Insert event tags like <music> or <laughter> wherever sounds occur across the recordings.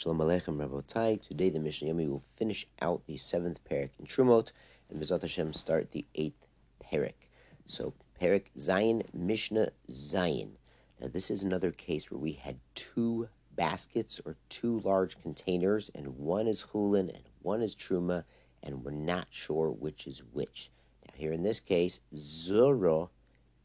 Shalom Aleichem Rabotai. Today the Mishnah Yomi will finish out the seventh parak in Trumot and Bezat Hashem start the eighth parak. So parak Zion, Mishnah Zion. Now this is another case where we had two baskets or two large containers and one is Chulin and one is Truma and we're not sure which is which. Now here in this case, Zoro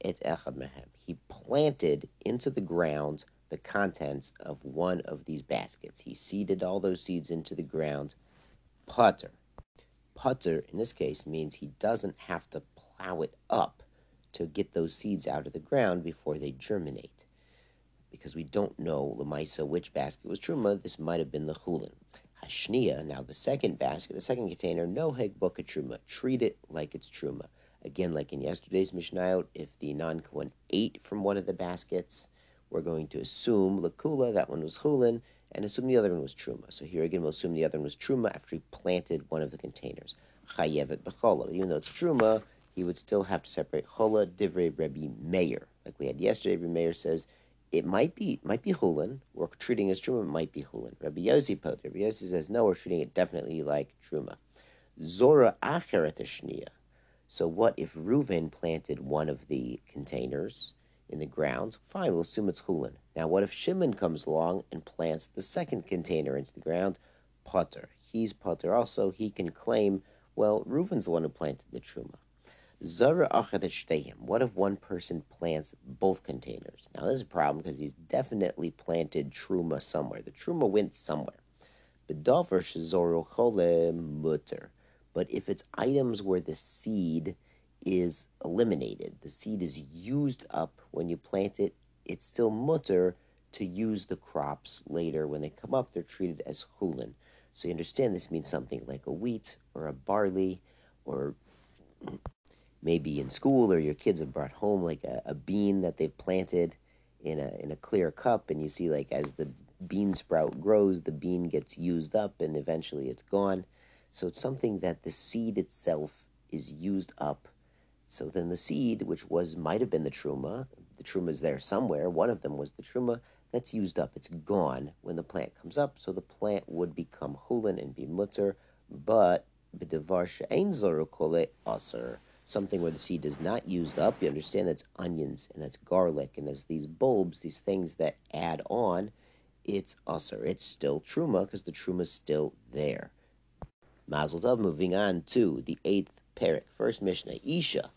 et Echad Mehem. He planted into the ground the contents of one of these baskets. He seeded all those seeds into the ground. Putter. Putter, in this case, means he doesn't have to plow it up to get those seeds out of the ground before they germinate. Because we don't know, Lamaisa, which basket was Truma, this might have been the Chulin. Hashnia, now the second basket, the second container, no heg book Truma. Treat it like it's Truma. Again, like in yesterday's Mishnah, if the non Kohen ate from one of the baskets, we're going to assume Lakula, that one was Chulin, and assume the other one was Truma. So here again, we'll assume the other one was Truma after he planted one of the containers. Chayevet B'chola. Even though it's Truma, he would still have to separate Chola, Divrei, Rebbe, Meir. Like we had yesterday, Rebbe Meir says, it might be might be Chulin. We're treating as Truma, it might be Chulin. Rabbi Yossi Pot. Rabbi Yossi says, no, we're treating it definitely like Truma. Zora Acheret. So what if Reuven planted one of the containers in the ground, fine, we'll assume it's chulin. Now, what if Shimon comes along and plants the second container into the ground? Potter. He's potter also. He can claim, well, Reuven's the one who planted the truma. Zara achat What if one person plants both containers? Now, this is a problem because he's definitely planted truma somewhere. The truma went somewhere. But if it's items where the seed is eliminated. The seed is used up when you plant it. It's still mutter to use the crops later. When they come up, they're treated as chulin. So you understand this means something like a wheat or a barley or <clears throat> maybe in school or your kids have brought home like a, a bean that they've planted in a in a clear cup and you see like as the bean sprout grows the bean gets used up and eventually it's gone so it's something that the seed itself is used up so then the seed, which was might have been the truma, the truma is there somewhere. One of them was the truma. That's used up. It's gone when the plant comes up. So the plant would become chulin and be mutter, but b'devar she'ein zorukole aser. Something where the seed is not used up. You understand that's onions and that's garlic and there's these bulbs, these things that add on. It's aser. It's still truma because the truma is still there. Mazel tov. Moving on to the eighth Perik. First Mishnah, Isha.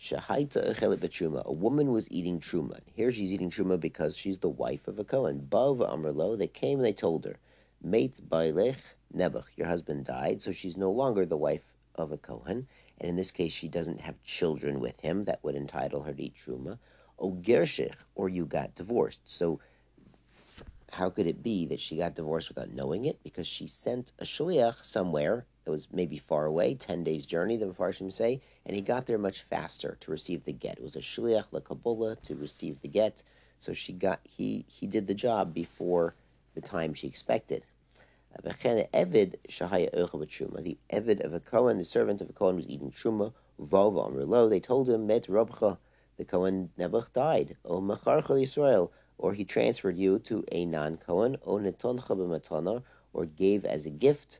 Shahaita echelet betruma. A woman was eating truma. Here she's eating truma because she's the wife of a Kohen. Bav Amrlo, they came and they told her, Mate Bailech Nebuch, your husband died, so she's no longer the wife of a Kohen. And in this case, she doesn't have children with him that would entitle her to eat truma. O Gershich, or you got divorced. So how could it be that she got divorced without knowing it? Because she sent a shliach somewhere that was maybe far away, 10 days' journey, the Mepharshim say, and he got there much faster to receive the get. It was a shliach lekabula to receive the get, so she got he he did the job before the time she expected. The Evid of a Kohen, the servant of a Kohen, was eating truma. Vova Amrlo, they told him, Met Rabcha, the Kohen Nebuch died. O Macharcha Yisrael, or he transferred you to a non Kohen. O Netoncha b'matana, or gave as a gift.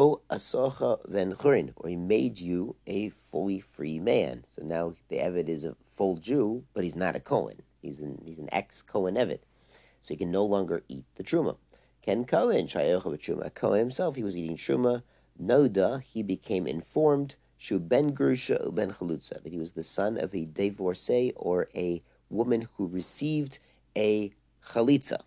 O asocha venchurin, or he made you a fully free man. So now the Evid is a full Jew, but he's not a Cohen. He's an he's an ex Cohen Evid, so he can no longer eat the truma. Ken Cohen shayocha b'truma. Cohen himself, he was eating truma. Noda, he became informed. Shu ben grusha ben chalutza, that he was the son of a divorcee or a woman who received a chalitza,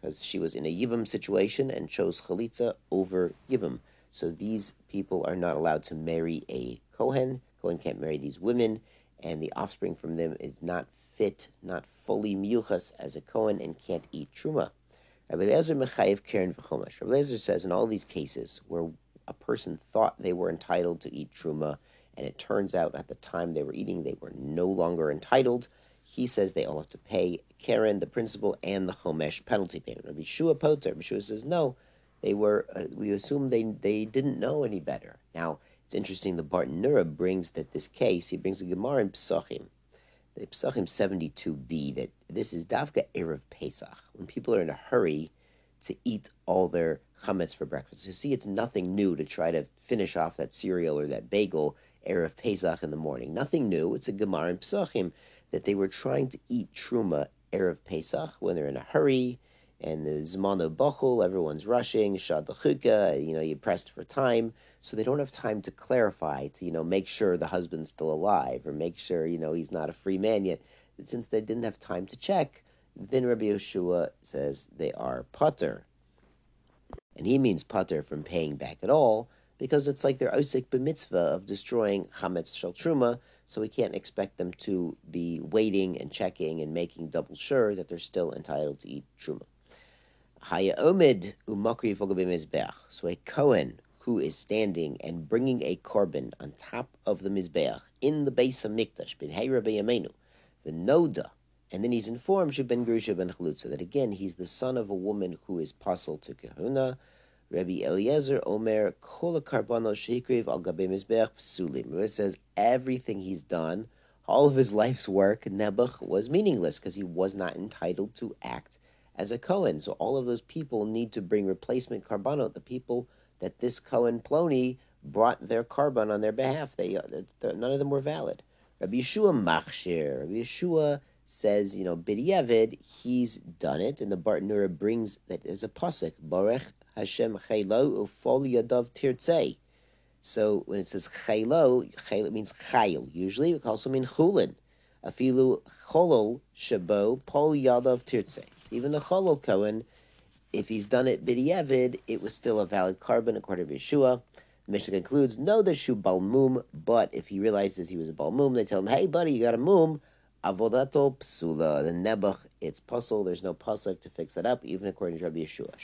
because she was in a yibam situation and chose chalitza over yibam. So these people are not allowed to marry a Kohen. Kohen can't marry these women, and the offspring from them is not fit, not fully miyuchas as a Kohen, and can't eat truma. Rabbi Lezer Mechayev Keren V'chomash. Rabbi Lezer says in all these cases where a person thought they were entitled to eat truma, and it turns out at the time they were eating they were no longer entitled, he says they all have to pay Keren, the principal, and the Chomesh penalty payment. Rabbi Shua Poter, Rabbi Shua says no, they were, uh, we assume they, they didn't know any better. Now, it's interesting, the Bartenura brings that this case, he brings a Gemara in Psachim, the Psachim 72b, that this is Davka Erev Pesach. When people are in a hurry to eat all their chametz for breakfast. You see, it's nothing new to try to finish off that cereal or that bagel erev Pesach in the morning. Nothing new. It's a gemara in Pesachim that they were trying to eat truma erev Pesach when they're in a hurry and the zmano bachul, everyone's rushing, shad you know, you pressed for time, so they don't have time to clarify, to, you know, make sure the husband's still alive, or make sure, you know, he's not a free man yet. Since they didn't have time to check, then Rabbi Yeshua says they are putter. And he means putter from paying back at all, because it's like they're osik b'mitzvah of destroying chametz shel truma, so we can't expect them to be waiting and checking and making double sure that they're still entitled to eat truma. Haya omid umakri mizbeach. So a Kohen who is standing and bringing a korban on top of the mizbeach in the base of mikdash bin Hayra the noda, and then he's informed Sheben Grusha ben Chalutza that again he's the son of a woman who is puzzled to kahuna. Rabbi Eliezer Omer Kol Karbano Shekriv Al Gabe Mizbeach Psulim. It says everything he's done, all of his life's work, Nebuch was meaningless because he was not entitled to act as a Cohen. So all of those people need to bring replacement korbanot. The people that this Cohen Plony brought their korban on their behalf, they uh, none of them were valid. Rabbi Yeshua Machshir. Rabbi Yeshua says, you know, B'diavad, he's done it, and the Bartanura brings that as a pasuk, Baruch Hashem Chaylo Ufol Yadav Tirtzei. So when it says Chaylo, Chaylo means Chayil. Usually it also means Chulin. Afilu Cholol Shabo Pol Yadav Tirtzei. Even the Cholol Kohen, if he's done it b'di'evid, it was still a valid korban according to Yeshua. The Mishnah concludes, no, there's shu balmum, but if he realizes he was a balmum, they tell him, hey, buddy, you got a mum, avodato psula. The nebuch, it's puzzle. There's no puzzle to fix that up, even according to Rabbi Yeshua.